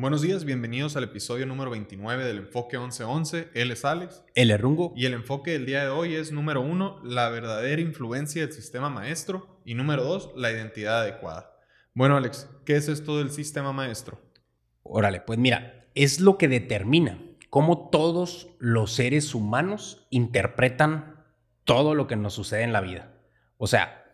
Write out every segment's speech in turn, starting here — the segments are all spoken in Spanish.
Buenos días, bienvenidos al episodio número 29 del Enfoque 1111. Él es Alex. Él es Rungo. Y el enfoque del día de hoy es número uno, la verdadera influencia del sistema maestro. Y número dos, la identidad adecuada. Bueno, Alex, ¿qué es esto del sistema maestro? Órale, pues mira, es lo que determina cómo todos los seres humanos interpretan todo lo que nos sucede en la vida. O sea,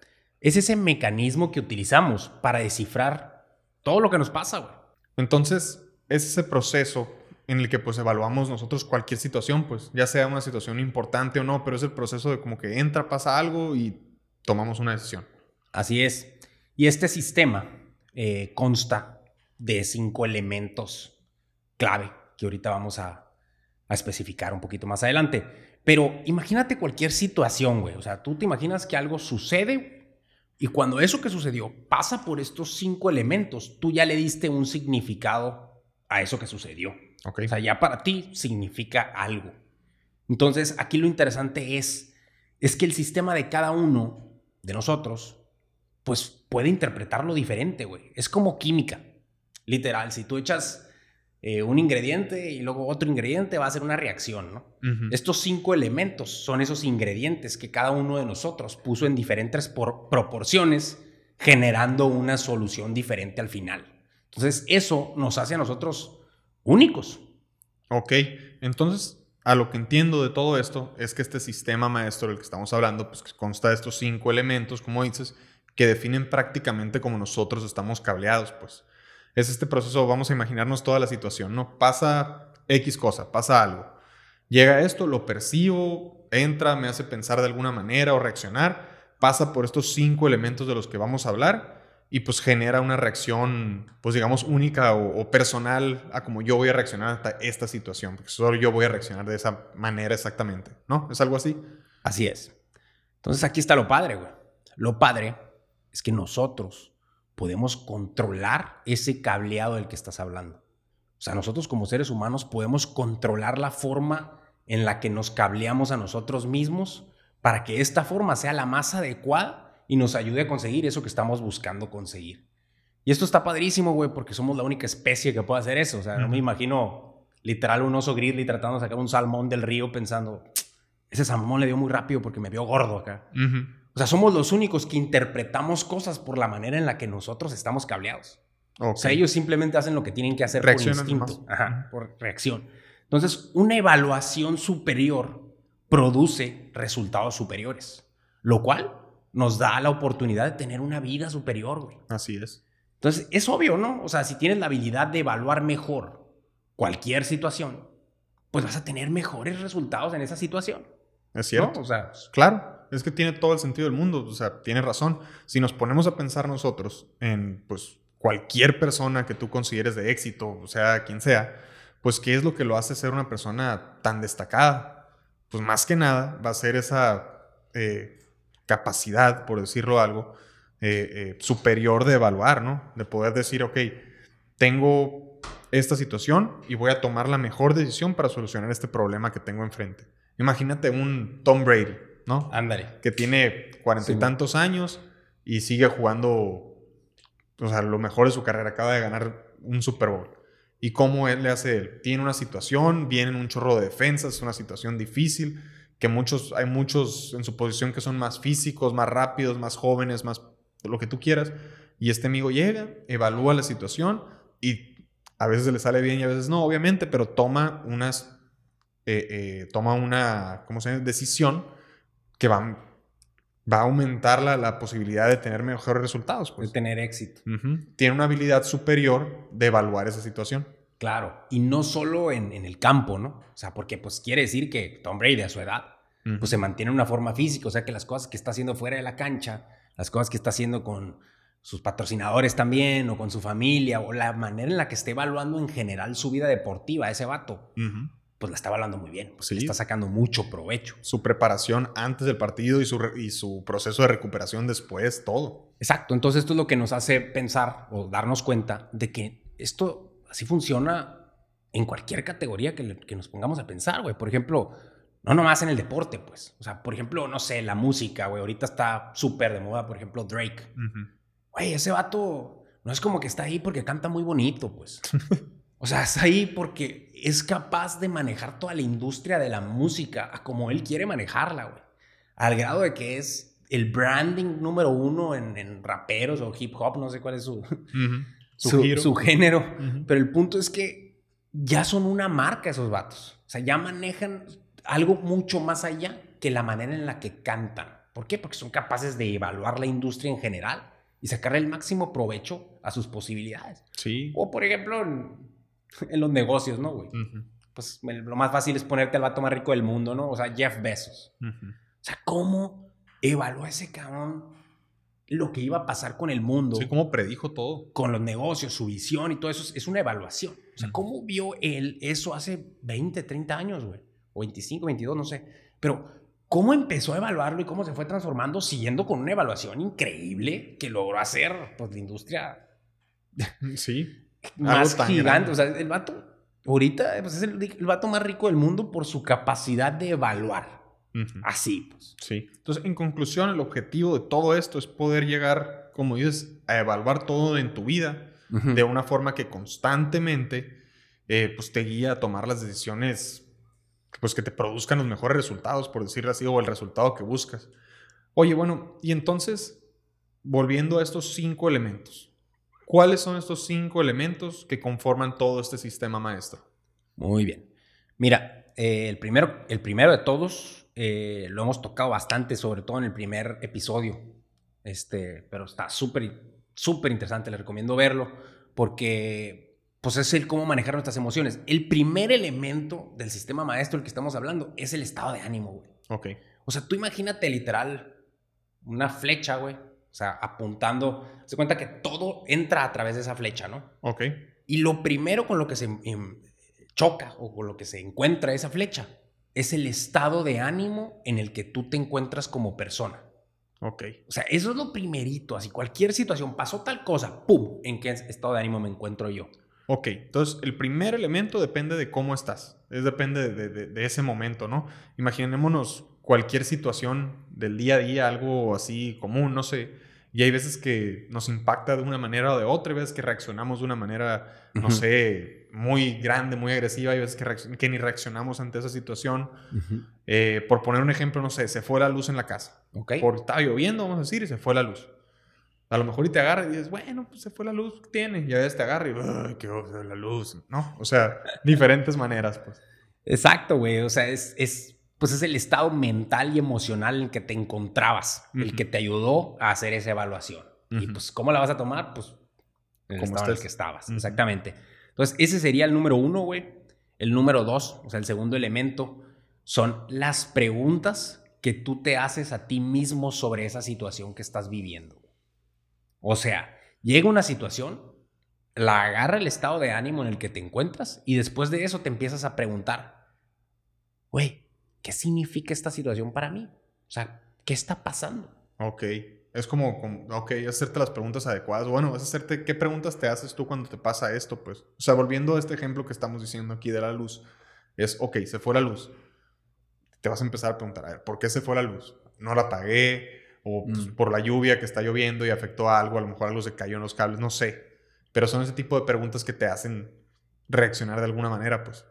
es ese mecanismo que utilizamos para descifrar todo lo que nos pasa, güey. Entonces, es ese proceso en el que pues evaluamos nosotros cualquier situación, pues ya sea una situación importante o no, pero es el proceso de como que entra, pasa algo y tomamos una decisión. Así es. Y este sistema eh, consta de cinco elementos clave que ahorita vamos a, a especificar un poquito más adelante. Pero imagínate cualquier situación, güey. O sea, tú te imaginas que algo sucede y cuando eso que sucedió pasa por estos cinco elementos, tú ya le diste un significado a eso que sucedió. Okay. O sea, ya para ti significa algo. Entonces, aquí lo interesante es, es que el sistema de cada uno de nosotros, pues puede interpretarlo diferente, güey. Es como química. Literal, si tú echas eh, un ingrediente y luego otro ingrediente, va a ser una reacción, ¿no? Estos cinco elementos son esos ingredientes que cada uno de nosotros puso en diferentes por- proporciones, generando una solución diferente al final. Entonces, eso nos hace a nosotros únicos. Ok, entonces a lo que entiendo de todo esto es que este sistema maestro del que estamos hablando, pues que consta de estos cinco elementos, como dices, que definen prácticamente como nosotros estamos cableados, pues. Es este proceso, vamos a imaginarnos toda la situación, ¿no? Pasa X cosa, pasa algo. Llega esto, lo percibo, entra, me hace pensar de alguna manera o reaccionar, pasa por estos cinco elementos de los que vamos a hablar y pues genera una reacción, pues digamos, única o, personal a como yo voy a reaccionar ante esta situación, porque solo yo voy a reaccionar de esa manera exactamente, ¿no? ¿Es algo así? Así es. Entonces, aquí está lo padre, güey. Lo padre es que nosotros podemos controlar ese cableado del que estás hablando. O sea, nosotros como seres humanos podemos controlar la forma en la que nos cableamos a nosotros mismos para que esta forma sea la más adecuada y nos ayude a conseguir eso que estamos buscando conseguir. Y esto está padrísimo, güey, porque somos la única especie que puede hacer eso. O sea, no me imagino literal un oso grizzly tratando de sacar un salmón del río pensando, ese salmón le dio muy rápido porque me vio gordo acá. Ujú. O sea, somos los únicos que interpretamos cosas por la manera en la que nosotros estamos cableados. Ok. O sea, ellos simplemente hacen lo que tienen que hacer Reaccionan por instinto. Ajá, por reacción. Entonces, una evaluación superior produce resultados superiores, lo cual nos da la oportunidad de tener una vida superior, güey. Así es. Entonces, es obvio, ¿no? O sea, si tienes la habilidad de evaluar mejor cualquier situación, pues vas a tener mejores resultados en esa situación. Es ¿no? cierto. O sea, Claro, es que tiene todo el sentido del mundo, o sea, tiene razón. Si nos ponemos a pensar nosotros en, pues, cualquier persona que tú consideres de éxito, o sea, quien sea, pues, ¿qué es lo que lo hace ser una persona tan destacada? Pues, más que nada, va a ser esa eh, capacidad, por decirlo algo, eh, eh, superior de evaluar, ¿no? De poder decir, ok, tengo esta situación y voy a tomar la mejor decisión para solucionar este problema que tengo enfrente. Imagínate un Tom Brady, ¿no? ándale. Que tiene cuarenta y Sí. tantos años y sigue jugando, o sea, lo mejor de su carrera. Acaba de ganar un Super Bowl. ¿Y cómo él le hace él? Tiene una situación, viene en un chorro de defensas, es una situación difícil, que muchos, hay muchos en su posición que son más físicos, más rápidos, más jóvenes, más lo que tú quieras. Y este amigo llega, evalúa la situación y a veces le sale bien y a veces no, obviamente, pero toma unas eh, eh, toma una ¿cómo se llama? decisión que va, va a aumentar la, la posibilidad de tener mejores resultados. De Pues. tener éxito. Ujú. Tiene una habilidad superior de evaluar esa situación. Claro, y no solo en, en el campo, ¿no? O sea, porque pues quiere decir que Tom Brady a su edad, Ujú. pues se mantiene en una forma física, o sea que las cosas que está haciendo fuera de la cancha, las cosas que está haciendo con sus patrocinadores también, o con su familia, o la manera en la que está evaluando en general su vida deportiva, ese vato, Ujú. Pues la está evaluando muy bien, pues Sí. le está sacando mucho provecho. Su preparación antes del partido y su, y su proceso de recuperación después, todo. Exacto, entonces esto es lo que nos hace pensar o darnos cuenta de que esto así funciona en cualquier categoría que, le- que nos pongamos a pensar, güey. Por ejemplo, no nomás en el deporte, pues. O sea, por ejemplo, no sé, la música, güey. Ahorita está súper de moda, por ejemplo, Drake. Güey, ese vato no es como que está ahí porque canta muy bonito, pues. O sea, es ahí porque es capaz de manejar toda la industria de la música a como él quiere manejarla, güey. Al grado de que es el branding número uno en, raperos o hip hop, no sé cuál es su, su, género. Pero el punto es que ya son una marca esos vatos. O sea, ya manejan algo mucho más allá que la manera en la que cantan. ¿Por qué? Porque son capaces de evaluar la industria en general y sacarle el máximo provecho a sus posibilidades. Sí. O, por ejemplo, en, los negocios, ¿no, güey? Pues lo más fácil es ponerte al vato más rico del mundo, ¿no? O sea, Jeff Bezos. O sea, ¿cómo evaluó ese cabrón lo que iba a pasar con el mundo? Sí, ¿cómo predijo todo? Con los negocios, su visión y todo eso. Es una evaluación. O sea, ¿cómo vio él eso hace 20, 30 años, güey? O 25, 22, no sé. Pero cómo empezó a evaluarlo y cómo se fue transformando siguiendo con una evaluación increíble que logró hacer pues, la industria. Sí. Más gigante. O sea, el vato, ahorita pues, es el, el, vato más rico del mundo por su capacidad de evaluar. Así, pues. Sí. Entonces, en conclusión, el objetivo de todo esto es poder llegar, como dices, a evaluar todo en tu vida de una forma que constantemente eh, pues, te guía a tomar las decisiones pues que te produzcan los mejores resultados, por decirlo así, o el resultado que buscas. Oye, bueno, y entonces, volviendo a estos cinco elementos, ¿cuáles son estos cinco elementos que conforman todo este sistema maestro? Muy bien. Mira, eh, el, primero, el primero de todos eh, lo hemos tocado bastante, sobre todo en el primer episodio, este, pero está súper, súper interesante, le recomiendo verlo, porque pues es el cómo manejar nuestras emociones. El primer elemento del sistema maestro del que estamos hablando es el estado de ánimo, güey. Ok. O sea, tú imagínate literal una flecha, güey. O sea, apuntando. Se cuenta que todo entra a través de esa flecha, ¿no? Ok. Y lo primero con lo que se em, choca o con lo que se encuentra esa flecha es el estado de ánimo en el que tú te encuentras como persona. Ok. O sea, eso es lo primerito. Así, cualquier situación, pasó tal cosa, ¡pum! ¿En qué estado de ánimo me encuentro yo? Ok, entonces el primer elemento depende de cómo estás, es depende de, ese momento, ¿no? Imaginémonos cualquier situación del día a día, algo así común, no sé, y hay veces que nos impacta de una manera o de otra, hay veces que reaccionamos de una manera, no sé, muy grande, muy agresiva, hay veces que, que ni reaccionamos ante esa situación. Eh, por poner un ejemplo, no sé, se fue la luz en la casa. Okay. Por, estaba lloviendo, vamos a decir, y se fue la luz. A lo mejor y te agarra y dices, bueno, pues se fue la luz que tiene. Y a veces te agarra y, qué la luz. ¿No? O sea, diferentes maneras, pues. Exacto, güey. O sea, es, es, pues es el estado mental y emocional en el que te encontrabas, el que te ayudó a hacer esa evaluación. Y pues, ¿cómo la vas a tomar? Pues, el estado en el que estabas. Exactamente. Entonces, ese sería el número uno, güey. El número dos, o sea, el segundo elemento, son las preguntas que tú te haces a ti mismo sobre esa situación que estás viviendo. O sea, llega una situación, la agarra el estado de ánimo en el que te encuentras y después de eso te empiezas a preguntar, güey, ¿qué significa esta situación para mí? O sea, ¿qué está pasando? Ok. Es como, ok, hacerte las preguntas adecuadas. Bueno, es hacerte qué preguntas te haces tú cuando te pasa esto, pues. O sea, volviendo a este ejemplo que estamos diciendo aquí de la luz, es, ok, se fue la luz. Te vas a empezar a preguntar, a ver, ¿por qué se fue la luz? No la apagué, o pues, mm. por la lluvia que está lloviendo y afectó a algo, a lo mejor algo se cayó en los cables, no sé. Pero son ese tipo de preguntas que te hacen reaccionar de alguna manera, pues.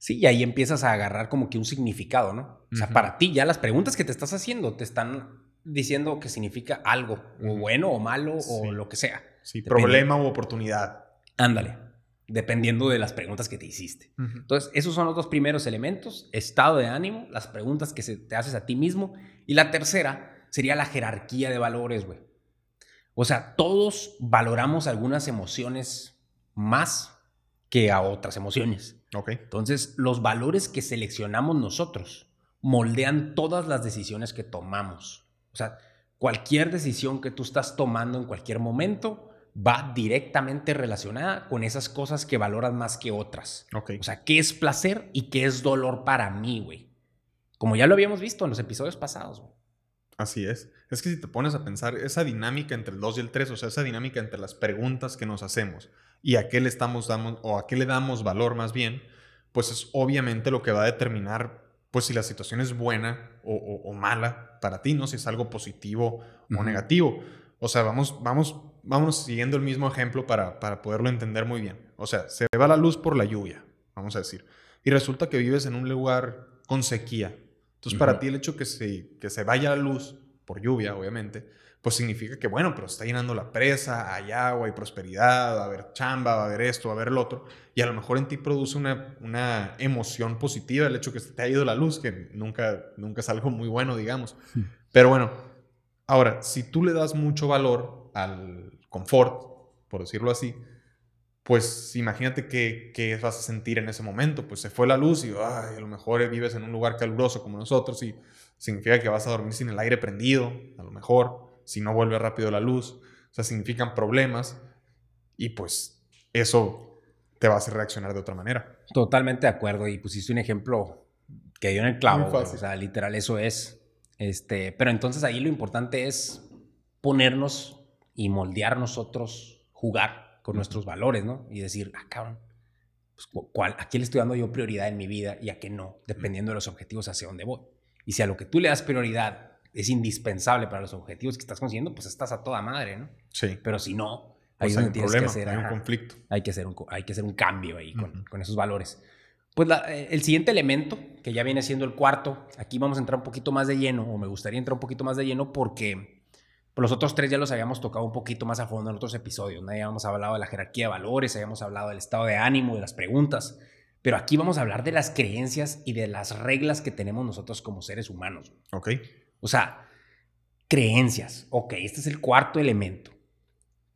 Sí, y ahí empiezas a agarrar como que un significado, ¿no? O sea, para ti ya las preguntas que te estás haciendo te están diciendo que significa algo, o bueno o malo, o lo que sea. Sí, problema u oportunidad. Ándale, dependiendo de las preguntas que te hiciste. Entonces, esos son los dos primeros elementos, estado de ánimo, las preguntas que se te haces a ti mismo, y la tercera sería la jerarquía de valores, güey. O sea, todos valoramos algunas emociones más que a otras emociones. Entonces, los valores que seleccionamos nosotros moldean todas las decisiones que tomamos. O sea, cualquier decisión que tú estás tomando en cualquier momento va directamente relacionada con esas cosas que valoras más que otras. O sea, ¿qué es placer y qué es dolor para mí, güey? Como ya lo habíamos visto en los episodios pasados, güey. Así es. Es que si te pones a pensar esa dinámica entre el 2 y el 3, o sea, esa dinámica entre las preguntas que nos hacemos y a qué le estamos dando, o a qué le damos valor más bien, pues es obviamente lo que va a determinar pues si la situación es buena o, mala para ti, ¿no? Si es algo positivo o negativo. O sea, vamos, vamos, vamos siguiendo el mismo ejemplo para, para poderlo entender muy bien. O sea, se va la luz por la lluvia, vamos a decir. Y resulta que vives en un lugar con sequía. Entonces, para ti el hecho que se, que se vaya la luz, por lluvia, obviamente, pues significa que, bueno, pero está llenando la presa, hay agua, hay prosperidad, va a haber chamba, va a haber esto, va a haber el otro. Y a lo mejor en ti produce una, una emoción positiva el hecho que te ha ido la luz, que nunca, nunca es algo muy bueno, digamos. Pero bueno, ahora, si tú le das mucho valor al confort, por decirlo así, pues imagínate qué, qué, vas a sentir en ese momento. Pues se fue la luz y ay, a lo mejor vives en un lugar caluroso como nosotros y significa que vas a dormir sin el aire prendido, a lo mejor si no vuelve rápido la luz. O sea, significan problemas y pues eso te va a hacer reaccionar de otra manera. Totalmente de acuerdo y pusiste un ejemplo que dio en el clavo. O sea, literal eso es. Este, pero entonces ahí lo importante es ponernos y moldear nosotros, jugar con nuestros valores, ¿no? Y decir, ah, cabrón, pues, ¿cuál, ¿a quién le estoy dando yo prioridad en mi vida y a qué no? Dependiendo de los objetivos hacia dónde voy. Y si a lo que tú le das prioridad es indispensable para los objetivos que estás consiguiendo, pues estás a toda madre, ¿no? Sí. Pero si no, pues hay un problema, hay un conflicto. Hay que hacer un, hay que hacer un cambio ahí con, con, esos valores. Pues eh, el siguiente elemento, que ya viene siendo el cuarto, aquí vamos a entrar un poquito más de lleno, o me gustaría entrar un poquito más de lleno porque los otros tres ya los habíamos tocado un poquito más a fondo en otros episodios, ¿no? Ya habíamos hablado de la jerarquía de valores, habíamos hablado del estado de ánimo, de las preguntas, pero aquí vamos a hablar de las creencias y de las reglas que tenemos nosotros como seres humanos. Ok. O sea, Creencias. Ok, este es el cuarto elemento.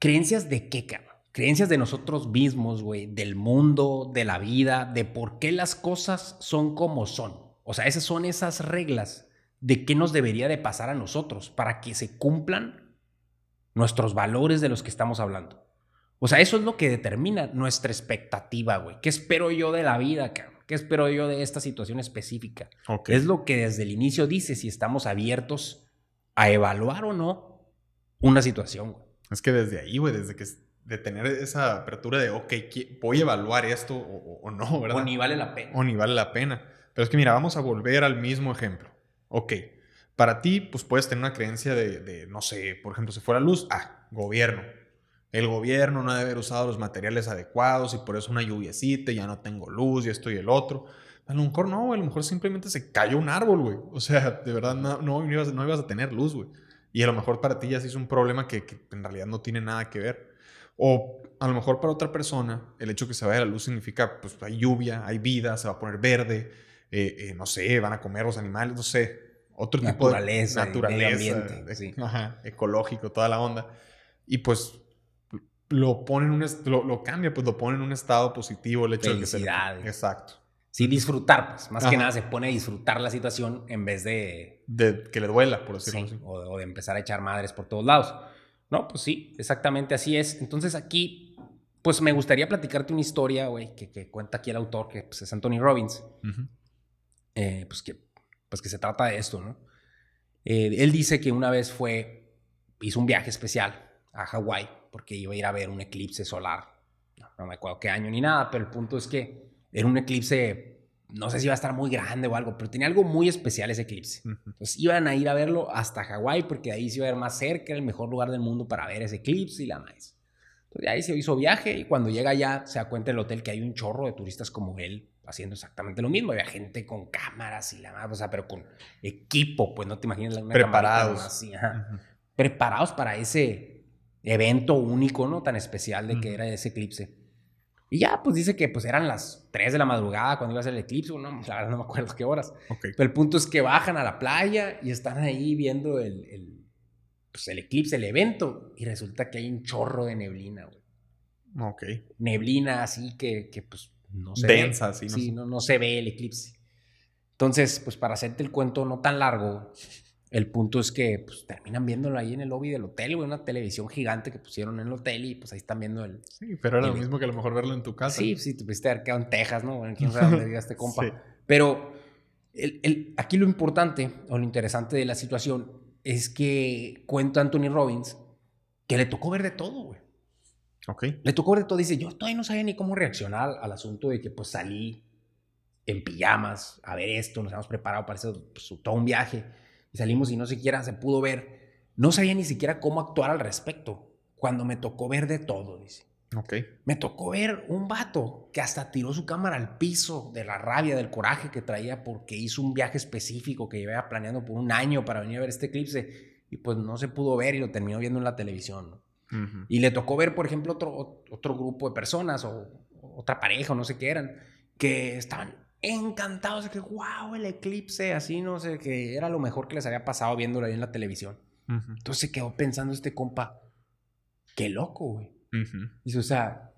¿Creencias de qué, cabrón? Creencias de nosotros mismos, güey, del mundo, de la vida, de por qué las cosas son como son. O sea, esas son esas reglas de qué nos debería de pasar a nosotros para que se cumplan nuestros valores de los que estamos hablando. O sea, eso es lo que determina nuestra expectativa, güey. ¿Qué espero yo de la vida, cabrón? ¿Qué espero yo de esta situación específica? Es lo que desde el inicio dice si estamos abiertos a evaluar o no una situación, Es que desde ahí, güey, desde que de tener esa apertura de, ok, voy a evaluar esto o, no, ¿verdad? O ni vale la pena. O ni vale la pena. Pero es que mira, vamos a volver al mismo ejemplo. Ok, para ti, pues puedes tener una creencia de, de no sé, por ejemplo, si fuera luz, ah, gobierno. El gobierno no debe haber usado los materiales adecuados y por eso una lluviecita, ya no tengo luz y esto y el otro. A lo mejor no, A lo mejor simplemente se cayó un árbol, güey. O sea, de verdad no, no, ibas, no ibas a tener luz, güey. Y a lo mejor para ti ya sí es un problema que, en realidad no tiene nada que ver. O a lo mejor para otra persona, el hecho que se vaya la luz significa, pues hay lluvia, hay vida, se va a poner verde, eh, eh, no sé, van a comer los animales, no sé. Otro tipo de naturaleza, ambiente, ecológico, toda la onda. Y pues lo pone en un, lo, lo, cambia, pues lo pone en un estado positivo el hecho de que se... Exacto. Sí, disfrutar, pues. Más que nada se pone a disfrutar la situación en vez de... De que le duela, por decirlo así. O, de empezar a echar madres por todos lados. No, pues sí, exactamente así es. Entonces aquí, pues me gustaría platicarte una historia, güey, que, cuenta aquí el autor, que pues, es Anthony Robbins. Eh, pues, que, pues que se trata de esto, ¿no? Eh, él dice que una vez fue, hizo un viaje especial a Hawái porque iba a ir a ver un eclipse solar. no me acuerdo qué año ni nada, pero el punto es que era un eclipse, no sé si iba a estar muy grande o algo, pero tenía algo muy especial ese eclipse. Entonces iban a ir a verlo hasta Hawái porque ahí se iba a ver más cerca, era el mejor lugar del mundo para ver ese eclipse y la más. Entonces ahí se hizo viaje y cuando llega allá se da cuenta el hotel que hay un chorro de turistas como él haciendo exactamente lo mismo. Había gente con cámaras y la más, o sea, pero con equipo, pues no te imaginas una preparados así, preparados para ese evento único, ¿no? Tan especial de que era ese eclipse. Y ya, pues dice que pues eran las 3 de la madrugada cuando iba a ser el eclipse, no, la verdad no me acuerdo qué horas. Pero el punto es que bajan a la playa y están ahí viendo el, el, pues, el eclipse, el evento, y resulta que hay un chorro de neblina, güey. Ok. Neblina así que, que pues no se Densa, ve. Sí, sí, no, no se ve el eclipse. Entonces, pues para hacerte el cuento no tan largo, el punto es que pues, terminan viéndolo ahí en el lobby del hotel, güey, una televisión gigante que pusieron en el hotel y pues ahí están viendo el... Sí, pero era lo mismo que a lo mejor verlo en tu casa. Sí, sí, te pudiste haber quedado en Texas, ¿no? En quién sabe dónde vive este compa. Pero el, el, aquí lo importante o lo interesante de la situación es que cuenta Anthony Robbins que le tocó ver de todo, güey. Ok. Le tocó ver de todo. Dice, yo todavía no sabía ni cómo reaccionar al asunto de que pues salí en pijamas a ver esto, nos habíamos preparado para eso, pues, todo un viaje y salimos y no siquiera se pudo ver. No sabía ni siquiera cómo actuar al respecto. Cuando me tocó ver de todo, dice. Ok. Me tocó ver un vato que hasta tiró su cámara al piso de la rabia, del coraje que traía porque hizo un viaje específico que llevaba planeando por un año para venir a ver este eclipse y pues no se pudo ver y lo terminó viendo en la televisión. Y le tocó ver, por ejemplo, otro, otro grupo de personas o otra pareja o no sé qué eran, que estaban encantados de que, wow, el eclipse, así, no sé, que era lo mejor que les había pasado viéndolo ahí en la televisión. Ujú. Entonces se quedó pensando este compa, qué loco, güey. Ujú. Dice, o sea,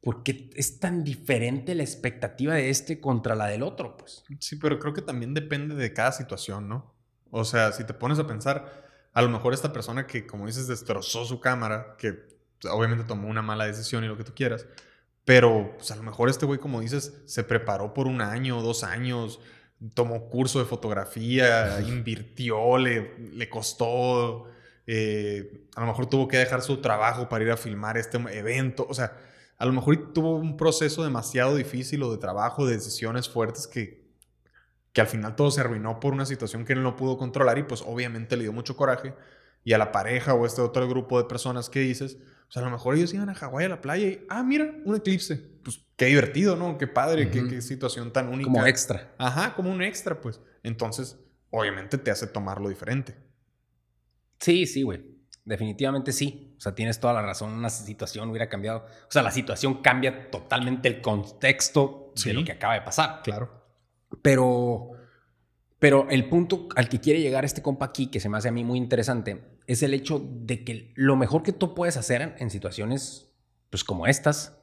¿por qué es tan diferente la expectativa de este contra la del otro? Pues. Sí, pero creo que también depende de cada situación, ¿no? O sea, si te pones a pensar, a lo mejor esta persona que, como dices, destrozó su cámara, que obviamente tomó una mala decisión y lo que tú quieras, pero pues, a lo mejor este güey, como dices, se preparó por un año, dos años, tomó curso de fotografía, invirtió, le, le costó, eh, a lo mejor tuvo que dejar su trabajo para ir a filmar este evento, o sea, a lo mejor tuvo un proceso demasiado difícil o de trabajo, de decisiones fuertes que, que al final todo se arruinó por una situación que él no pudo controlar y pues obviamente le dio mucho coraje. Y a la pareja o este otro grupo de personas que dices, pues a lo mejor ellos iban a Hawái a la playa y, ah, mira, un eclipse. Pues qué divertido, ¿no? Qué padre, qué, situación tan única. Como extra. Ajá, como un extra, pues. Entonces, obviamente te hace tomarlo diferente. Sí, sí, güey. Definitivamente sí. O sea, tienes toda la razón. Una situación hubiera cambiado. O sea, la situación cambia totalmente el contexto Sí. de lo que acaba de pasar. Claro. Pero, pero el punto al que quiere llegar este compa aquí, que se me hace a mí muy interesante, es el hecho de que lo mejor que tú puedes hacer en, situaciones pues como estas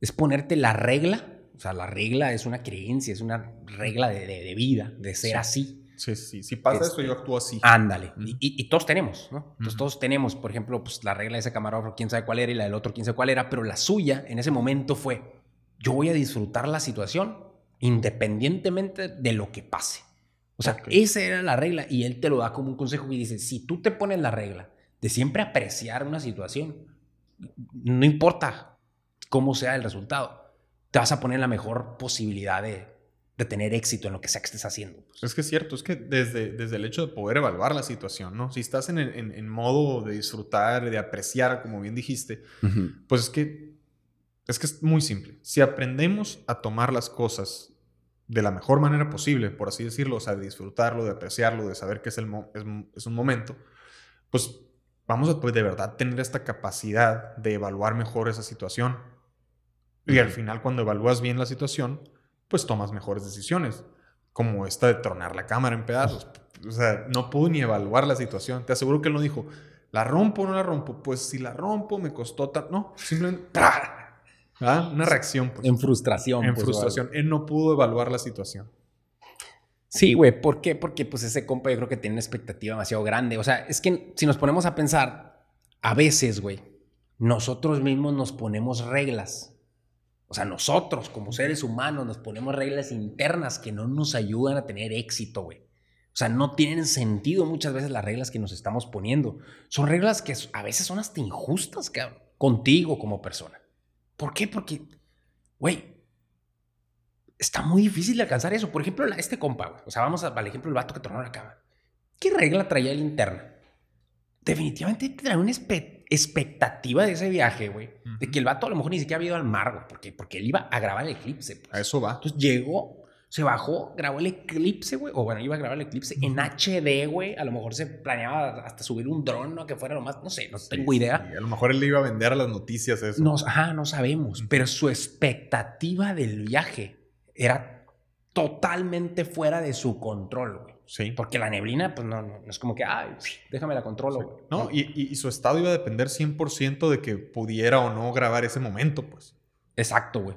es ponerte la regla. O sea, la regla es una creencia, es una regla de, de- de vida, de ser Sí. así. Sí, sí. Si pasa Este- esto, yo actúo así. Ándale. Y, y- y todos tenemos, ¿no? Entonces todos tenemos, por ejemplo, pues la regla de ese camarógrafo, quién sabe cuál era, y la del otro, quién sabe cuál era, pero la suya en ese momento fue, yo voy a disfrutar la situación independientemente de lo que pase. O sea, esa era la regla y él te lo da como un consejo y dice, si tú te pones la regla de siempre apreciar una situación, no importa cómo sea el resultado, te vas a poner la mejor posibilidad de, de tener éxito en lo que sea que estés haciendo. pues. Es que es cierto, es que desde, desde el hecho de poder evaluar la situación, ¿no? Si estás en, en, en modo de disfrutar, de apreciar, como bien dijiste, pues es que es que es muy simple. Si aprendemos a tomar las cosas de la mejor manera posible, por así decirlo, o sea, de disfrutarlo, de apreciarlo, de saber que es, el es, es un momento, pues vamos a pues, de verdad tener esta capacidad de evaluar mejor esa situación. Y al final, cuando evalúas bien la situación, pues tomas mejores decisiones, como esta de tronar la cámara en pedazos. O sea, no pudo ni evaluar la situación. Te aseguro que él no dijo, ¿la rompo o no la rompo? Pues si la rompo, me costó tan... No, simplemente... ¿Ah? Una reacción. pues. En frustración. En pues, frustración. Él no pudo evaluar la situación. Sí, güey. ¿Por qué? Porque pues ese compa yo creo que tiene una expectativa demasiado grande. O sea, es que si nos ponemos a pensar, a veces, güey, nosotros mismos nos ponemos reglas. O sea, nosotros como seres humanos nos ponemos reglas internas que no nos ayudan a tener éxito, güey. O sea, no tienen sentido muchas veces las reglas que nos estamos poniendo. Son reglas que a veces son hasta injustas, cabrón, contigo como persona. ¿Por qué? Porque, güey, está muy difícil alcanzar eso. Por ejemplo, la- este compa, güey. O sea, vamos al ejemplo del vato que tornó la cama. ¿Qué regla traía el interna? Definitivamente traía una espe- expectativa de ese viaje, güey. De que el vato a lo mejor ni siquiera había ido al mar, güey. Porque, porque él iba a grabar el eclipse. pues. A eso va. Entonces llegó, se bajó, grabó el eclipse, güey. O bueno, iba a grabar el eclipse en HD, güey. A lo mejor se planeaba hasta subir un dron, ¿no? Que fuera lo más, no sé, no tengo Sí, idea. sí, A lo mejor él le iba a vender a las noticias eso. No, ajá, no sabemos. Pero su expectativa del viaje era totalmente fuera de su control, güey. Sí. Porque la neblina, pues no, no, no es como que, ay, déjame la controlo, Sí. No, y, y- y su estado iba a depender 100% de que pudiera o no grabar ese momento, pues. Exacto, güey.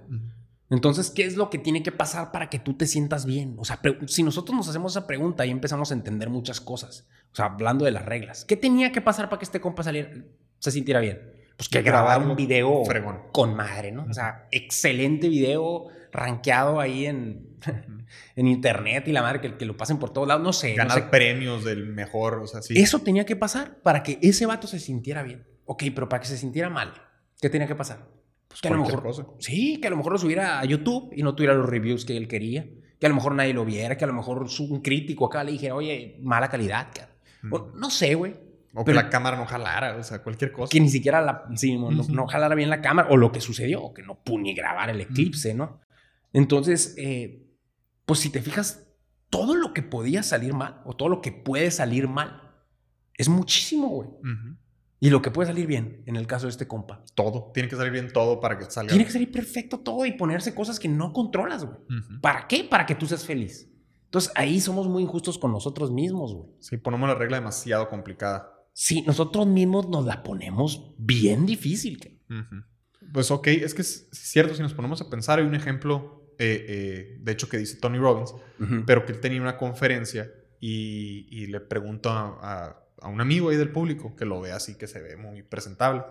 Entonces, ¿qué es lo que tiene que pasar para que tú te sientas bien? O sea, si nosotros nos hacemos esa pregunta y empezamos a entender muchas cosas. O sea, hablando de las reglas. ¿Qué tenía que pasar para que este compa saliera, se sintiera bien? Pues que Grabarlo un video fregón. con madre, ¿no? O sea, excelente video rankeado ahí en, en internet y la madre que, que lo pasen por todos lados. No sé. no Ganar sé. premios del mejor, o sea, sí. Eso tenía que pasar para que ese vato se sintiera bien. Ok, pero para que se sintiera mal, ¿qué tenía que pasar? Pues que a lo mejor, cosa. Sí, que a lo mejor lo subiera a YouTube y no tuviera los reviews que él quería. Que a lo mejor nadie lo viera, que a lo mejor un crítico acá le dijera, oye, mala calidad. cara". O- Ujú. no sé, güey. O que la cámara no jalara, o sea, cualquier cosa. Que ni siquiera la, no, jalara bien la cámara, o lo que sucedió, o que no pude ni grabar el eclipse, ¿no? Entonces, eh, pues si te fijas, todo lo que podía salir mal, o todo lo que puede salir mal, es muchísimo, güey. Y lo que puede salir bien, en el caso de este compa. Todo. Tiene que salir bien todo para que salga. Tiene que salir perfecto todo y ponerse cosas que no controlas, güey. ¿Para qué? Para que tú seas feliz. Entonces ahí somos muy injustos con nosotros mismos, güey. Sí, ponemos la regla demasiado complicada. Sí, nosotros mismos nos la ponemos bien difícil. Pues ok, es que es cierto, si nos ponemos a pensar, hay un ejemplo, eh, eh, de hecho, que dice Tony Robbins, pero que él tenía una conferencia y, le pregunto a, un amigo ahí del público que lo ve así, que se ve muy presentable,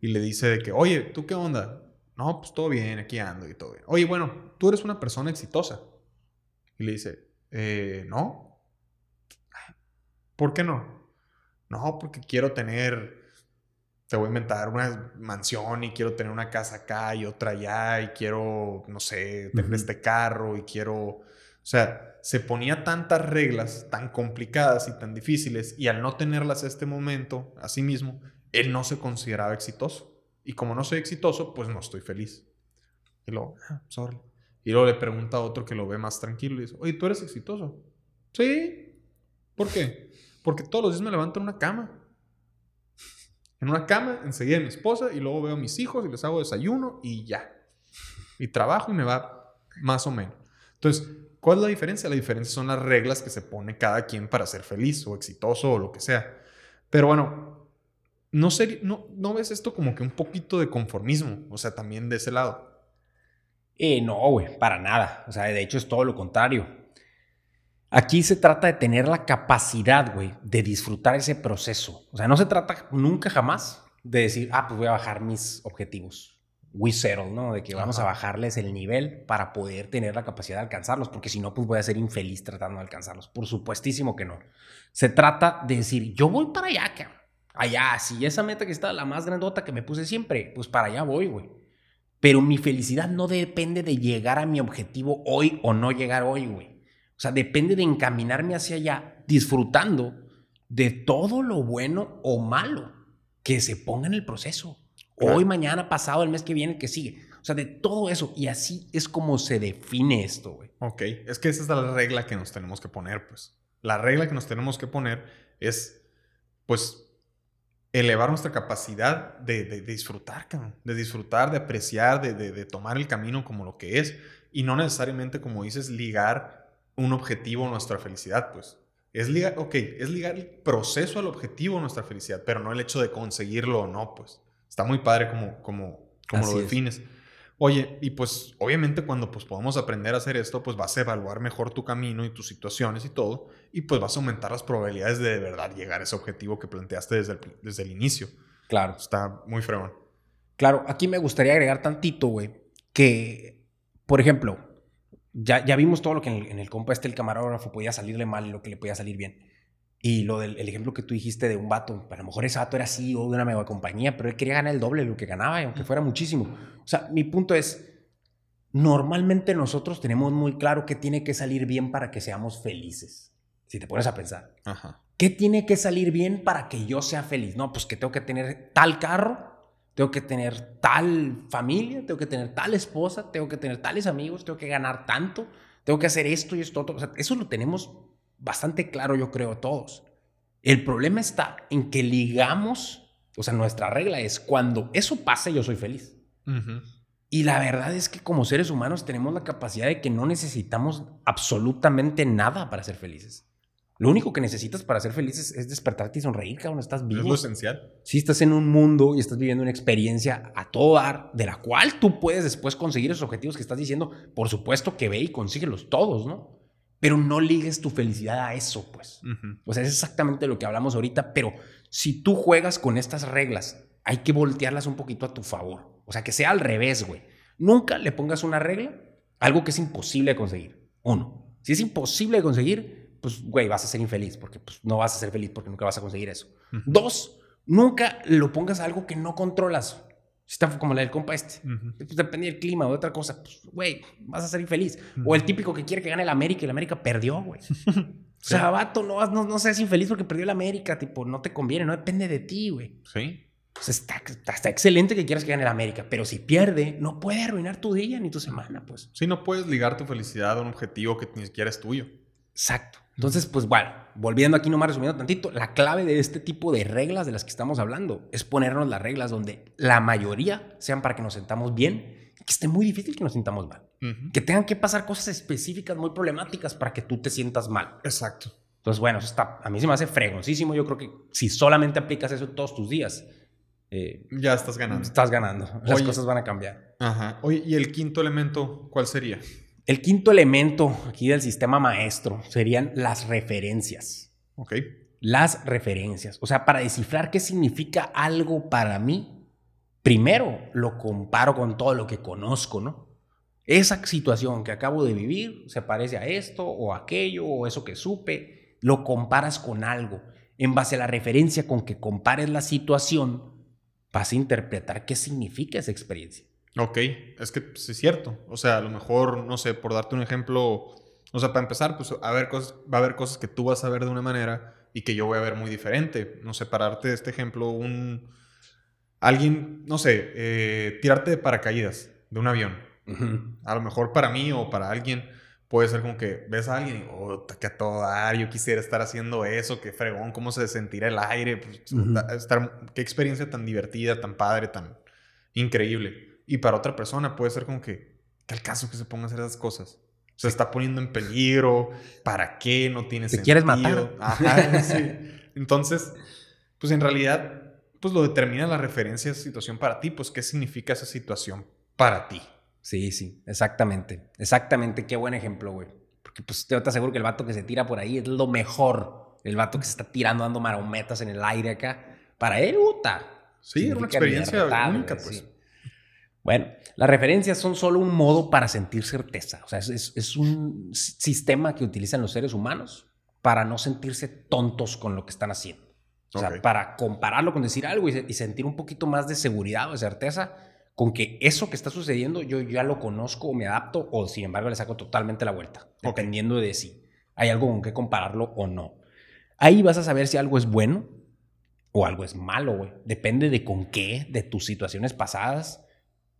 y le dice de que, oye, ¿tú qué onda? No, pues todo bien, aquí ando y todo bien. Oye, bueno, tú eres una persona exitosa. Y le dice, eh, no. ¿Por qué no? No, porque quiero tener, te voy a inventar una mansión y quiero tener una casa acá y otra allá y quiero, no sé, tener este carro y quiero, o sea, se ponía tantas reglas tan complicadas y tan difíciles y al no tenerlas a este momento, a sí mismo, él no se consideraba exitoso. Y como no soy exitoso, pues no estoy feliz. Y luego, ah, sorry. Y luego le pregunta a otro que lo ve más tranquilo y dice, oye, ¿tú eres exitoso? Sí. ¿Por qué? Porque todos los días me levanto en una cama. En una cama, enseguida mi esposa y luego veo a mis hijos y les hago desayuno y ya. Y trabajo y me va más o menos. Entonces, ¿cuál es la diferencia? La diferencia son las reglas que se pone cada quien para ser feliz o exitoso o lo que sea. Pero bueno, no, no, no ves esto como que un poquito de conformismo, o sea, también de ese lado. Eh, no, güey, para nada. O sea, de hecho es todo lo contrario. Aquí se trata de tener la capacidad, güey, de disfrutar ese proceso. O sea, no se trata nunca jamás de decir, ah, pues voy a bajar mis objetivos. We settle, ¿no? De que vamos a bajarles el nivel para poder tener la capacidad de alcanzarlos, porque si no, pues voy a ser infeliz tratando de alcanzarlos. Por supuestísimo que no. Se trata de decir, yo voy para allá, allá, si esa meta que está la más grandota que me puse siempre, pues para allá voy, güey. Pero mi felicidad no depende de llegar a mi objetivo hoy o no llegar hoy, güey. O sea, depende de encaminarme hacia allá disfrutando de todo lo bueno o malo que se ponga en el proceso. Hoy, mañana, pasado, el mes que viene, que sigue. O sea, de todo eso. Y así es como se define esto, güey. Ok, es que esa es la regla que nos tenemos que poner, pues. La regla que nos tenemos que poner es, pues, elevar nuestra capacidad de, disfrutar, de disfrutar, de apreciar, de, tomar el camino como lo que es y no necesariamente, como dices, ligar un objetivo a nuestra felicidad, pues. Es ligar, ok, es ligar el proceso al objetivo a nuestra felicidad, pero no el hecho de conseguirlo o no, pues. Está muy padre como, como, como lo defines. Oye, y pues obviamente cuando pues podemos aprender a hacer esto, pues vas a evaluar mejor tu camino y tus situaciones y todo, y pues vas a aumentar las probabilidades de de verdad llegar a ese objetivo que planteaste desde el, desde el inicio. Claro. Está muy fregón. Claro, aquí me gustaría agregar tantito, güey, que, por ejemplo, ya, ya vimos todo lo que en el, en el compa este, el camarógrafo, podía salirle mal y lo que le podía salir bien. Y lo del el ejemplo que tú dijiste de un vato, a lo mejor ese vato era CEO de una mega compañía, pero él quería ganar el doble de lo que ganaba, aunque fuera muchísimo. O sea, mi punto es, normalmente nosotros tenemos muy claro qué tiene que salir bien para que seamos felices. Si te pones a pensar. Ajá. ¿Qué tiene que salir bien para que yo sea feliz? No, pues que tengo que tener tal carro, tengo que tener tal familia, tengo que tener tal esposa, tengo que tener tales amigos, tengo que ganar tanto, tengo que hacer esto y esto otro. O sea, eso lo tenemos bastante claro, yo creo, todos. El problema está en que ligamos, o sea, nuestra regla es cuando eso pase, yo soy feliz. Y la verdad es que como seres humanos tenemos la capacidad de que no necesitamos absolutamente nada para ser felices. Lo único que necesitas para ser felices es despertarte y sonreír, cabrón. Estás vivo. Es lo esencial. Si estás en un mundo y estás viviendo una experiencia a todo dar, de la cual tú puedes después conseguir esos objetivos que estás diciendo, por supuesto que ve y consíguelos todos, ¿no? Pero no ligues tu felicidad a eso, pues. O sea, es exactamente lo que hablamos ahorita, pero si tú juegas con estas reglas, hay que voltearlas un poquito a tu favor. O sea, que sea al revés, güey. Nunca le pongas una regla algo que es imposible de conseguir. Uno, si es imposible de conseguir, pues, güey, vas a ser infeliz, porque pues, no vas a ser feliz porque nunca vas a conseguir eso. Dos, nunca lo pongas a algo que no controlas. Si está como la del compa este. Pues depende del clima o de otra cosa. Pues, güey, vas a ser infeliz. O el típico que quiere que gane el América y el América perdió, güey. O sea, vato, no, no, no seas infeliz porque perdió la América, tipo, no te conviene, no depende de ti, güey. Sí. Pues está, está, excelente que quieras que gane el América, pero si pierde, no puede arruinar tu día ni tu semana, pues. Sí, no puedes ligar tu felicidad a un objetivo que ni siquiera es tuyo. Exacto. Entonces, pues bueno, volviendo aquí nomás resumiendo tantito, la clave de este tipo de reglas de las que estamos hablando es ponernos las reglas donde la mayoría sean para que nos sentamos bien que esté muy difícil que nos sintamos mal. Que tengan que pasar cosas específicas muy problemáticas para que tú te sientas mal. Exacto. Entonces, bueno, eso está, a mí se me hace fregoncísimo. Yo creo que si solamente aplicas eso todos tus días, eh, ya estás ganando. Estás ganando. Las cosas van a cambiar. Ajá. Oye, ¿y el quinto elemento cuál sería? El quinto elemento aquí del sistema maestro serían las referencias. Ok. Las referencias. O sea, para descifrar qué significa algo para mí, primero lo comparo con todo lo que conozco, ¿no? Esa situación que acabo de vivir se parece a esto o aquello o eso que supe, lo comparas con algo. En base a la referencia con que compares la situación, vas a interpretar qué significa esa experiencia. Ok, es que pues, es cierto. O sea, a lo mejor, no sé, por darte un ejemplo, o sea, para empezar, pues a ver cosas, va a haber cosas que tú vas a ver de una manera y que yo voy a ver muy diferente. No sé, para darte este ejemplo, un... Alguien, no sé, eh, tirarte de paracaídas de un avión a lo mejor para mí o para alguien puede ser como que ves a alguien y, oh, que a todo dar, yo quisiera estar haciendo eso, qué fregón, cómo se sentirá el aire, pues, estar, qué experiencia tan divertida, tan padre, tan increíble. Y para otra persona puede ser como que, ¿qué al caso que se ponga a hacer esas cosas? Se está poniendo en peligro, ¿para qué? No tiene ¿Te quieres matar? Ajá, sí. Entonces, pues en realidad, pues lo determina la referencia de esa situación para ti, pues qué significa esa situación para ti. Sí, sí, exactamente. Exactamente, qué buen ejemplo, güey. Porque pues te, aseguro que el vato que se tira por ahí es lo mejor. El vato que se está tirando, dando marometas en el aire acá. Para él, puta. Sí, es una experiencia única, pues. Bueno, las referencias son solo un modo para sentir certeza. O sea, es, un sistema que utilizan los seres humanos para no sentirse tontos con lo que están haciendo. O sea, para compararlo con decir algo y, y sentir un poquito más de seguridad o de certeza con que eso que está sucediendo yo ya lo conozco o me adapto o sin embargo le saco totalmente la vuelta, dependiendo de si hay algo con que compararlo o no. Ahí vas a saber si algo es bueno o algo es malo, güey. Depende de con qué de tus situaciones pasadas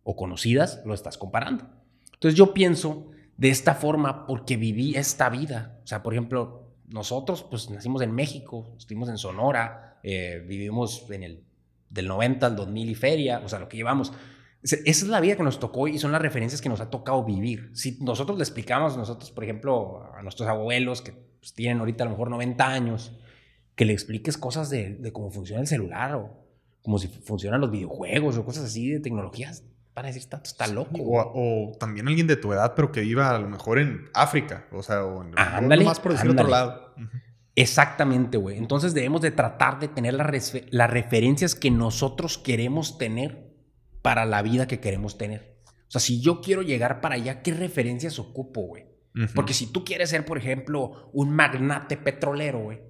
o conocidas lo estás comparando. Entonces yo pienso de esta forma porque viví esta vida. O sea, por ejemplo, nosotros pues nacimos en México, estuvimos en Sonora, eh, vivimos en el del 90 al 2000 y feria, o sea, lo que llevamos. Esa es la vida que nos tocó y son las referencias que nos ha tocado vivir. Si nosotros le explicamos, nosotros, por ejemplo, a nuestros abuelos que pues, tienen ahorita a lo mejor 90 años, que le expliques cosas de, cómo funciona el celular o cómo si funcionan los videojuegos o cosas así de tecnologías, van a decir, está, está loco. O, también alguien de tu edad, pero que viva a lo mejor en África, o sea, o en más por decir otro lado. Exactamente, güey. Entonces debemos de tratar de tener las referencias que nosotros queremos tener para la vida que queremos tener. O sea, si yo quiero llegar para allá, ¿qué referencias ocupo, güey? Porque si tú quieres ser, por ejemplo, un magnate petrolero, güey,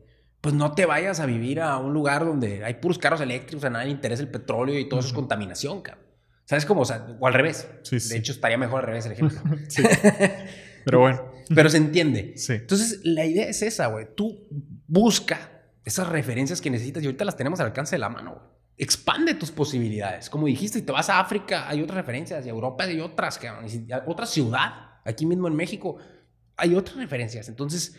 pues no te vayas a vivir a un lugar donde hay puros carros eléctricos, a nadie le interesa el petróleo y todo eso es contaminación, cabrón. ¿Sabes cómo? O, sea, o al revés. de hecho, estaría mejor al revés el ejemplo. Pero bueno. Pero se entiende. Sí. Entonces, la idea es esa, güey. Tú busca esas referencias que necesitas y ahorita las tenemos al alcance de la mano, güey expande tus posibilidades. Como dijiste, si te vas a África, hay otras referencias, y a Europa hay otras, que otra ciudad, aquí mismo en México, hay otras referencias. Entonces,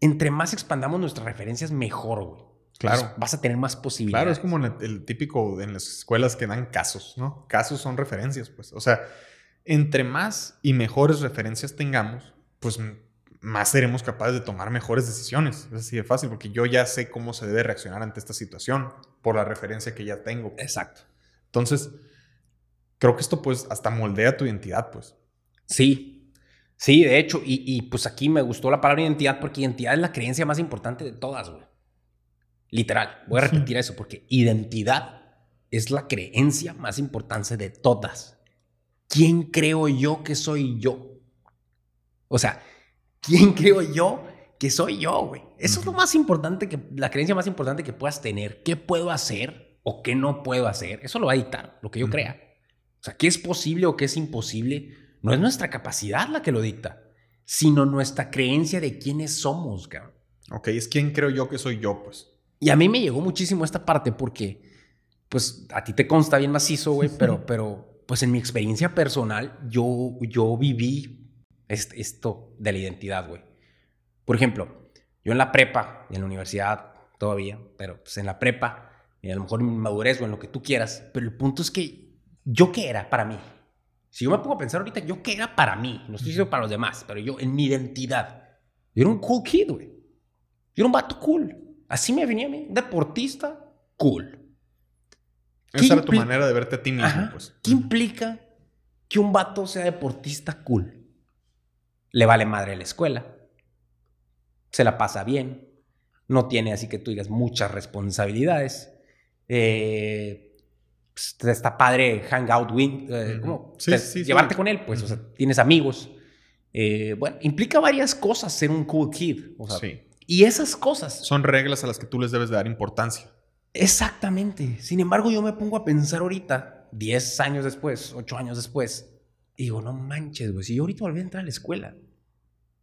entre más expandamos nuestras referencias, mejor, güey. Claro. vas a tener más posibilidades. Claro, es como el, típico en las escuelas que dan casos, ¿no? Casos son referencias, pues. O sea, entre más y mejores referencias tengamos, pues más seremos capaces de tomar mejores decisiones. Es así de fácil, porque yo ya sé cómo se debe reaccionar ante esta situación por la referencia que ya tengo. Exacto. Entonces, creo que esto pues hasta moldea tu identidad, pues. Sí, sí, de hecho, y, pues aquí me gustó la palabra identidad porque identidad es la creencia más importante de todas, güey. Literal, voy a repetir eso porque identidad es la creencia más importante de todas. ¿Quién creo yo que soy yo? O sea, ¿quién creo yo que soy yo, güey? Eso es lo más importante, que la creencia más importante que puedas tener. ¿Qué puedo hacer o qué no puedo hacer? Eso lo va a dictar, lo que yo crea. O sea, qué es posible o qué es imposible, no es nuestra capacidad la que lo dicta, sino nuestra creencia de quiénes somos, cabrón. Ok, es quién creo yo que soy yo, pues. Y a mí me llegó muchísimo esta parte porque, pues, a ti te consta bien macizo, güey, pero, pero, pues, en mi experiencia personal, yo, yo viví esto de la identidad, güey. Por ejemplo, yo en la prepa y en la universidad todavía, pero pues en la prepa, y a lo mejor en madurez o en lo que tú quieras, pero el punto es que yo qué era para mí. Si yo me pongo a pensar ahorita, yo qué era para mí, no estoy diciendo para los demás, pero yo en mi identidad, yo era un cool kid, güey. Yo era un vato cool. Así me venía a mí, deportista cool. Esa era tu manera de verte a ti mismo, pues. ¿Qué implica que un vato sea deportista cool? Le vale madre la escuela. Se la pasa bien. No tiene así que tú digas muchas responsabilidades. Eh, pues, está padre hangout, win, eh, ¿cómo? llevarte con él, pues, o sea, tienes amigos. Eh, bueno, implica varias cosas ser un cool kid. O sea, sí. Y esas cosas. Son reglas a las que tú les debes dar importancia. Exactamente. Sin embargo, yo me pongo a pensar ahorita, 10 años después, 8 años después, y digo, no manches, güey, si yo ahorita volví a entrar a la escuela,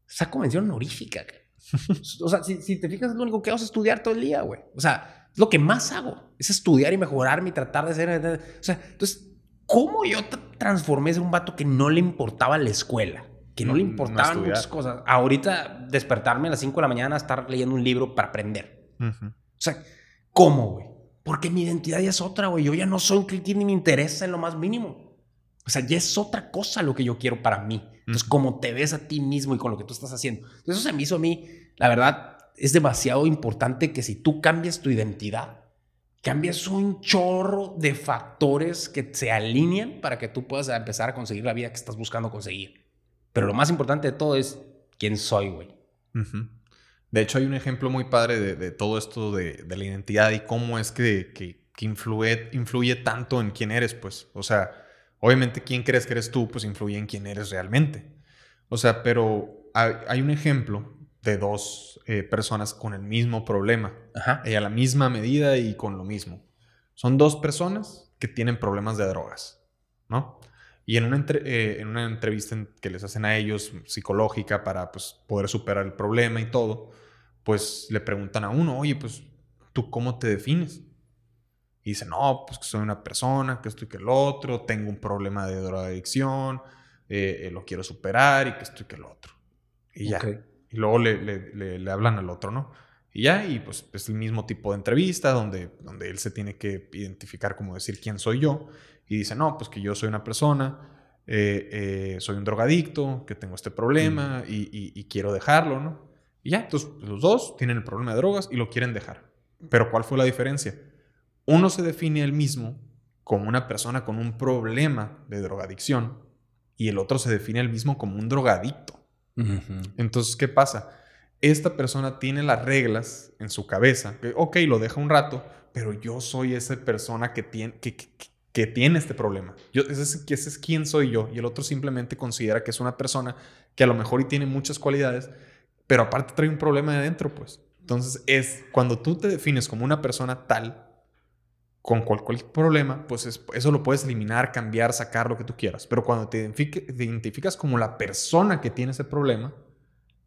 saco mención honorífica. o sea, si, te fijas, es lo único que hago es estudiar todo el día, güey. O sea, lo que más hago es estudiar y mejorarme y tratar de ser. O sea, entonces, ¿cómo yo transformé de un vato que no le importaba la escuela? Que no, le importaban muchas cosas. Ahorita despertarme a las 5 de la mañana, estar leyendo un libro para aprender. O sea, ¿cómo, güey? Porque mi identidad ya es otra, güey. Yo ya no soy un cliente ni me interesa en lo más mínimo. O sea, ya es otra cosa lo que yo quiero para mí. Entonces, como te ves a ti mismo y con lo que tú estás haciendo. Entonces, eso se me hizo a mí, la verdad, es demasiado importante que si tú cambias tu identidad, cambias un chorro de factores que se alinean para que tú puedas empezar a conseguir la vida que estás buscando conseguir. Pero lo más importante de todo es quién soy, güey. De hecho, hay un ejemplo muy padre de, todo esto de, la identidad y cómo es que, que, influye, influye tanto en quién eres, pues. O sea, obviamente quién crees que eres tú, pues influye en quién eres realmente. O sea, pero hay, un ejemplo de dos eh, personas con el mismo problema, Ajá. y a la misma medida y con lo mismo. Son dos personas que tienen problemas de drogas, ¿no? Y en una, eh, en una entrevista que les hacen a ellos, psicológica, para pues, poder superar el problema y todo, pues le preguntan a uno, oye, pues, ¿tú cómo te defines? Y dice, no, pues que soy una persona, que esto y que el otro, tengo un problema de drogadicción, eh, eh, lo quiero superar y que esto y que el otro. Y ya. Y luego le, le, le, hablan al otro, ¿no? Y ya, y pues es el mismo tipo de entrevista donde, donde él se tiene que identificar como decir quién soy yo y dice, no, pues que yo soy una persona, eh, eh, soy un drogadicto, que tengo este problema y, quiero dejarlo, ¿no? Y ya, entonces pues, los dos tienen el problema de drogas y lo quieren dejar. Pero ¿cuál fue la diferencia? Uno se define él mismo como una persona con un problema de drogadicción y el otro se define él mismo como un drogadicto. Entonces, ¿qué pasa? Esta persona tiene las reglas en su cabeza, que, ok, lo deja un rato, pero yo soy esa persona que, tiene, que, tiene este problema. Yo, ese, es, ese es quién soy yo. Y el otro simplemente considera que es una persona que a lo mejor y tiene muchas cualidades, pero aparte trae un problema de adentro, pues. Entonces es cuando tú te defines como una persona tal, con cualquier problema, pues eso lo puedes eliminar, cambiar, sacar lo que tú quieras. Pero cuando te, identificas como la persona que tiene ese problema,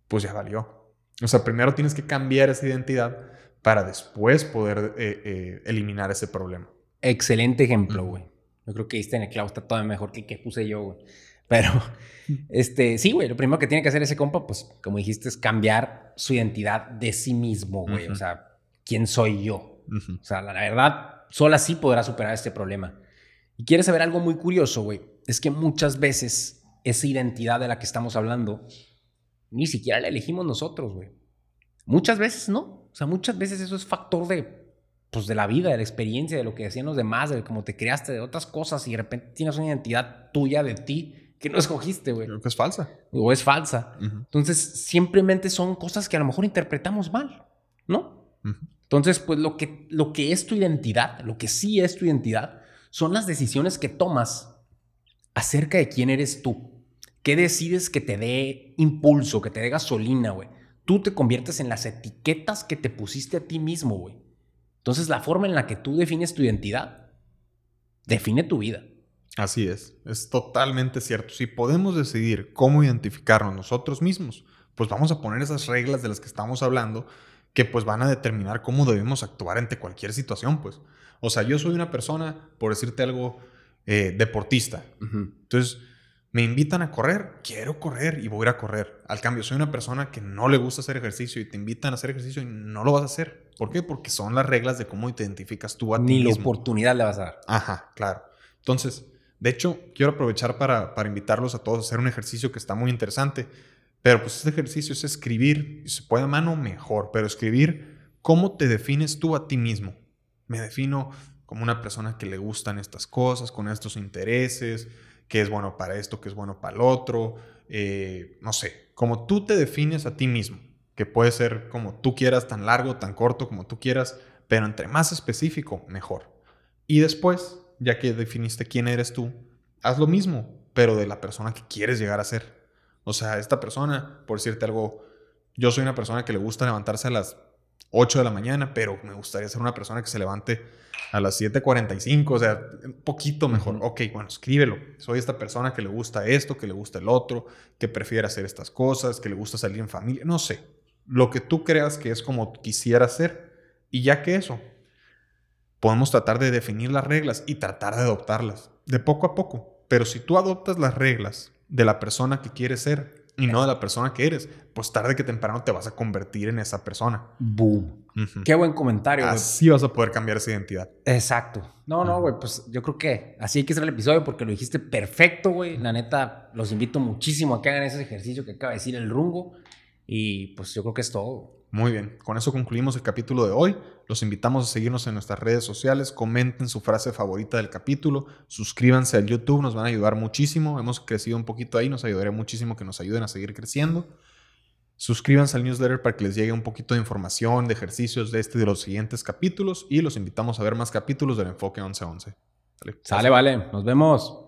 pues ya valió. O sea, primero tienes que cambiar esa identidad para después poder eh, eh, eliminar ese problema. Excelente ejemplo, güey. Yo creo que este en el clavo está todavía mejor que el que puse yo, güey. Pero, este, sí, güey, lo primero que tiene que hacer ese compa, pues, como dijiste, es cambiar su identidad de sí mismo, güey. O sea, ¿quién soy yo? O sea, la, verdad, solo así podrá superar este problema. Y quieres saber algo muy curioso, güey. Es que muchas veces esa identidad de la que estamos hablando, ni siquiera la elegimos nosotros, güey. Muchas veces no. O sea, muchas veces eso es factor de pues de la vida, de la experiencia, de lo que decían los demás, de cómo te creaste, de otras cosas y de repente tienes una identidad tuya de ti que no escogiste, güey. Creo que es falsa. O es falsa. Entonces, simplemente son cosas que a lo mejor interpretamos mal, ¿no? Entonces, pues lo que, lo que es tu identidad, lo que sí es tu identidad, son las decisiones que tomas acerca de quién eres tú. ¿Qué decides que te dé impulso, que te dé gasolina, güey? Tú te conviertes en las etiquetas que te pusiste a ti mismo, güey. Entonces, la forma en la que tú defines tu identidad define tu vida. Así es, es totalmente cierto. Si podemos decidir cómo identificarnos nosotros mismos, pues vamos a poner esas reglas de las que estamos hablando que pues van a determinar cómo debemos actuar ante cualquier situación, pues. O sea, yo soy una persona, por decirte algo, eh, deportista. Entonces, me invitan a correr, quiero correr y voy a ir a correr. Al cambio, soy una persona que no le gusta hacer ejercicio y te invitan a hacer ejercicio y no lo vas a hacer. ¿Por qué? Porque son las reglas de cómo te identificas tú a ti Ni mismo. la oportunidad le vas a dar. Ajá, claro. Entonces, de hecho, quiero aprovechar para, para invitarlos a todos a hacer un ejercicio que está muy interesante. Pero pues este ejercicio es escribir, y se puede a mano mejor, pero escribir cómo te defines tú a ti mismo. Me defino como una persona que le gustan estas cosas, con estos intereses, que es bueno para esto, que es bueno para el otro, eh, no sé, como tú te defines a ti mismo, que puede ser como tú quieras, tan largo, tan corto, como tú quieras, pero entre más específico, mejor. Y después, ya que definiste quién eres tú, haz lo mismo, pero de la persona que quieres llegar a ser. O sea, esta persona, por decirte algo, yo soy una persona que le gusta levantarse a las 8 de la mañana, pero me gustaría ser una persona que se levante a las 7.45, o sea, un poquito mejor. Ok, bueno, escríbelo. Soy esta persona que le gusta esto, que le gusta el otro, que prefiere hacer estas cosas, que le gusta salir en familia, no sé. Lo que tú creas que es como quisiera ser. Y ya que eso, podemos tratar de definir las reglas y tratar de adoptarlas, de poco a poco. Pero si tú adoptas las reglas de la persona que quieres ser y no de la persona que eres, pues tarde que temprano te vas a convertir en esa persona. Boom. Qué buen comentario. Así vas a poder cambiar esa identidad. Exacto. No, no, güey, pues yo creo que así hay que ser el episodio porque lo dijiste perfecto, güey. La neta, los invito muchísimo a que hagan ese ejercicio que acaba de decir el rungo. Y pues yo creo que es todo. Muy bien, con eso concluimos el capítulo de hoy. Los invitamos a seguirnos en nuestras redes sociales, comenten su frase favorita del capítulo, suscríbanse al YouTube, nos van a ayudar muchísimo. Hemos crecido un poquito ahí, nos ayudaría muchísimo que nos ayuden a seguir creciendo. Suscríbanse al newsletter para que les llegue un poquito de información, de ejercicios de este y de los siguientes capítulos y los invitamos a ver más capítulos del Enfoque 1111. Sale, vale. Nos vemos.